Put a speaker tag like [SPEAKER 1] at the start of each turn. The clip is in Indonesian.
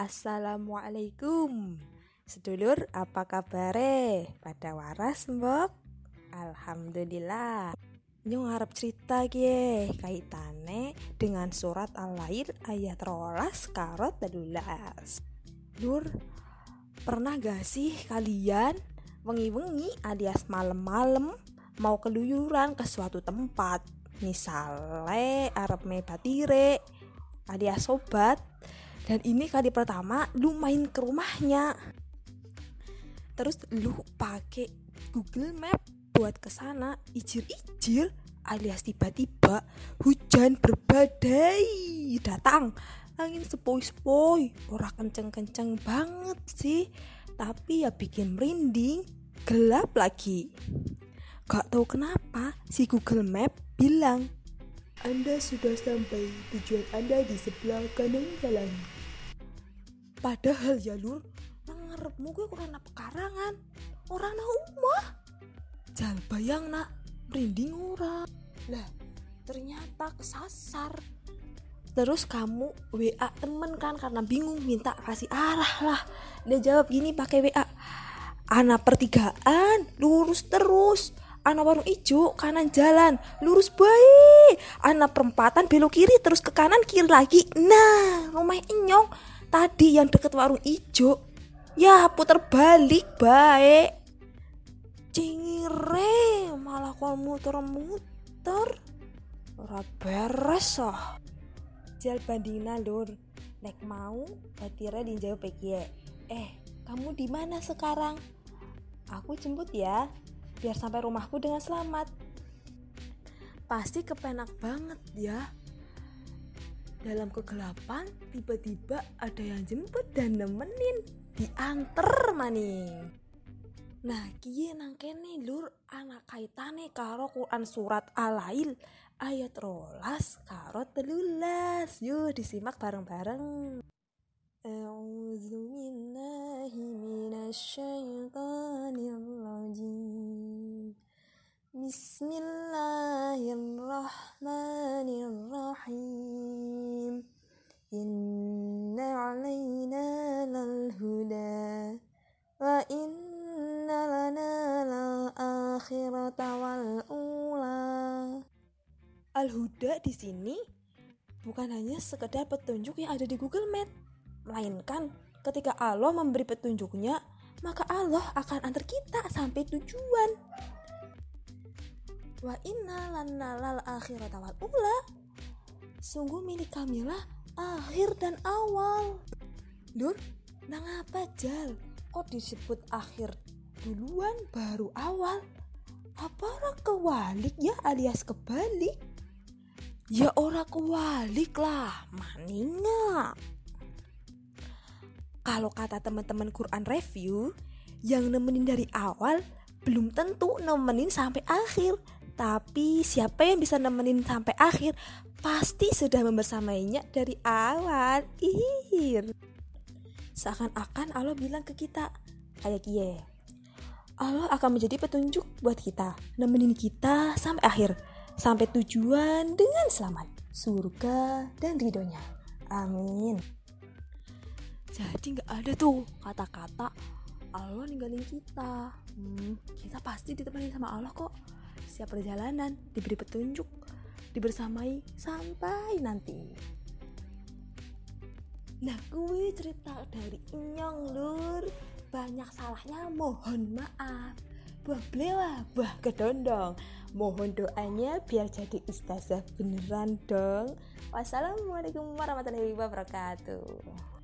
[SPEAKER 1] Assalamualaikum. Sedulur apa kabar Pada waras mbok. Alhamdulillah. Nyong harap cerita gie kaitane dengan surat al-lail ayat rolas karot telulas. Lur pernah gak sih kalian wengi-wengi alias malam-malam mau keluyuran ke suatu tempat? Misalnya Arab mebatire alias sobat dan ini kali pertama lu main ke rumahnya. Terus lu pakai Google Map buat ke sana ijir-ijir alias tiba-tiba hujan berbadai datang. Angin sepoi-sepoi ora kenceng-kenceng banget sih. Tapi ya bikin merinding gelap lagi. Gak tahu kenapa si Google Map bilang
[SPEAKER 2] anda sudah sampai tujuan Anda di sebelah kanan jalan.
[SPEAKER 1] Padahal ya lur, ngarepmu gue kurang pekarangan. Orang na rumah. Jal bayang nak, merinding orang. Lah, ternyata kesasar. Terus kamu WA temen kan karena bingung minta kasih arah lah. Dia jawab gini pakai WA. Anak pertigaan, lurus terus. Anak warung ijo kanan jalan lurus baik anak perempatan belok kiri terus ke kanan kiri lagi nah rumah enyong tadi yang deket warung ijo. Ya puter balik baik. Cingire malah kau muter-muter. Ora beres ah jal bandingna lur. Nek mau batira dijawab ya. Eh kamu di mana sekarang? Aku jemput ya biar sampai rumahku dengan selamat. Pasti kepenak banget ya dalam kegelapan, tiba-tiba ada yang jemput dan nemenin, diantar maning. Nah, kie nangkene lur anak kaitane karo Quran surat Al-Lail ayat rolas karo telulas. Yuk disimak bareng-bareng. Bismillahirrahmanirrahim Lal Wa inna lana lal akhirata wal ula Al-Huda di sini bukan hanya sekedar petunjuk yang ada di Google Map, melainkan ketika Allah memberi petunjuknya, maka Allah akan antar kita sampai tujuan. Wa inna lannalal akhirat awal ula sungguh milik kamilah akhir dan awal. Lur, nang apa jal? Kok disebut akhir duluan baru awal? Apa orang kewalik ya alias kebalik? Ya ora kewalik lah maninga. Kalau kata teman-teman Quran review yang nemenin dari awal belum tentu nemenin sampai akhir. Tapi siapa yang bisa nemenin sampai akhir pasti sudah membersamainya dari awal. Ihir. Seakan-akan Allah bilang ke kita kayak kie. Allah akan menjadi petunjuk buat kita, nemenin kita sampai akhir, sampai tujuan dengan selamat, surga dan ridhonya. Amin. Jadi nggak ada tuh kata-kata Allah ninggalin kita. Hmm, kita pasti ditemani sama Allah kok siap perjalanan, diberi petunjuk, dibersamai sampai nanti. Nah, gue cerita dari Inyong lur, banyak salahnya mohon maaf. Buah belewa, buah kedondong. Mohon doanya biar jadi ustazah beneran dong. Wassalamualaikum warahmatullahi wabarakatuh.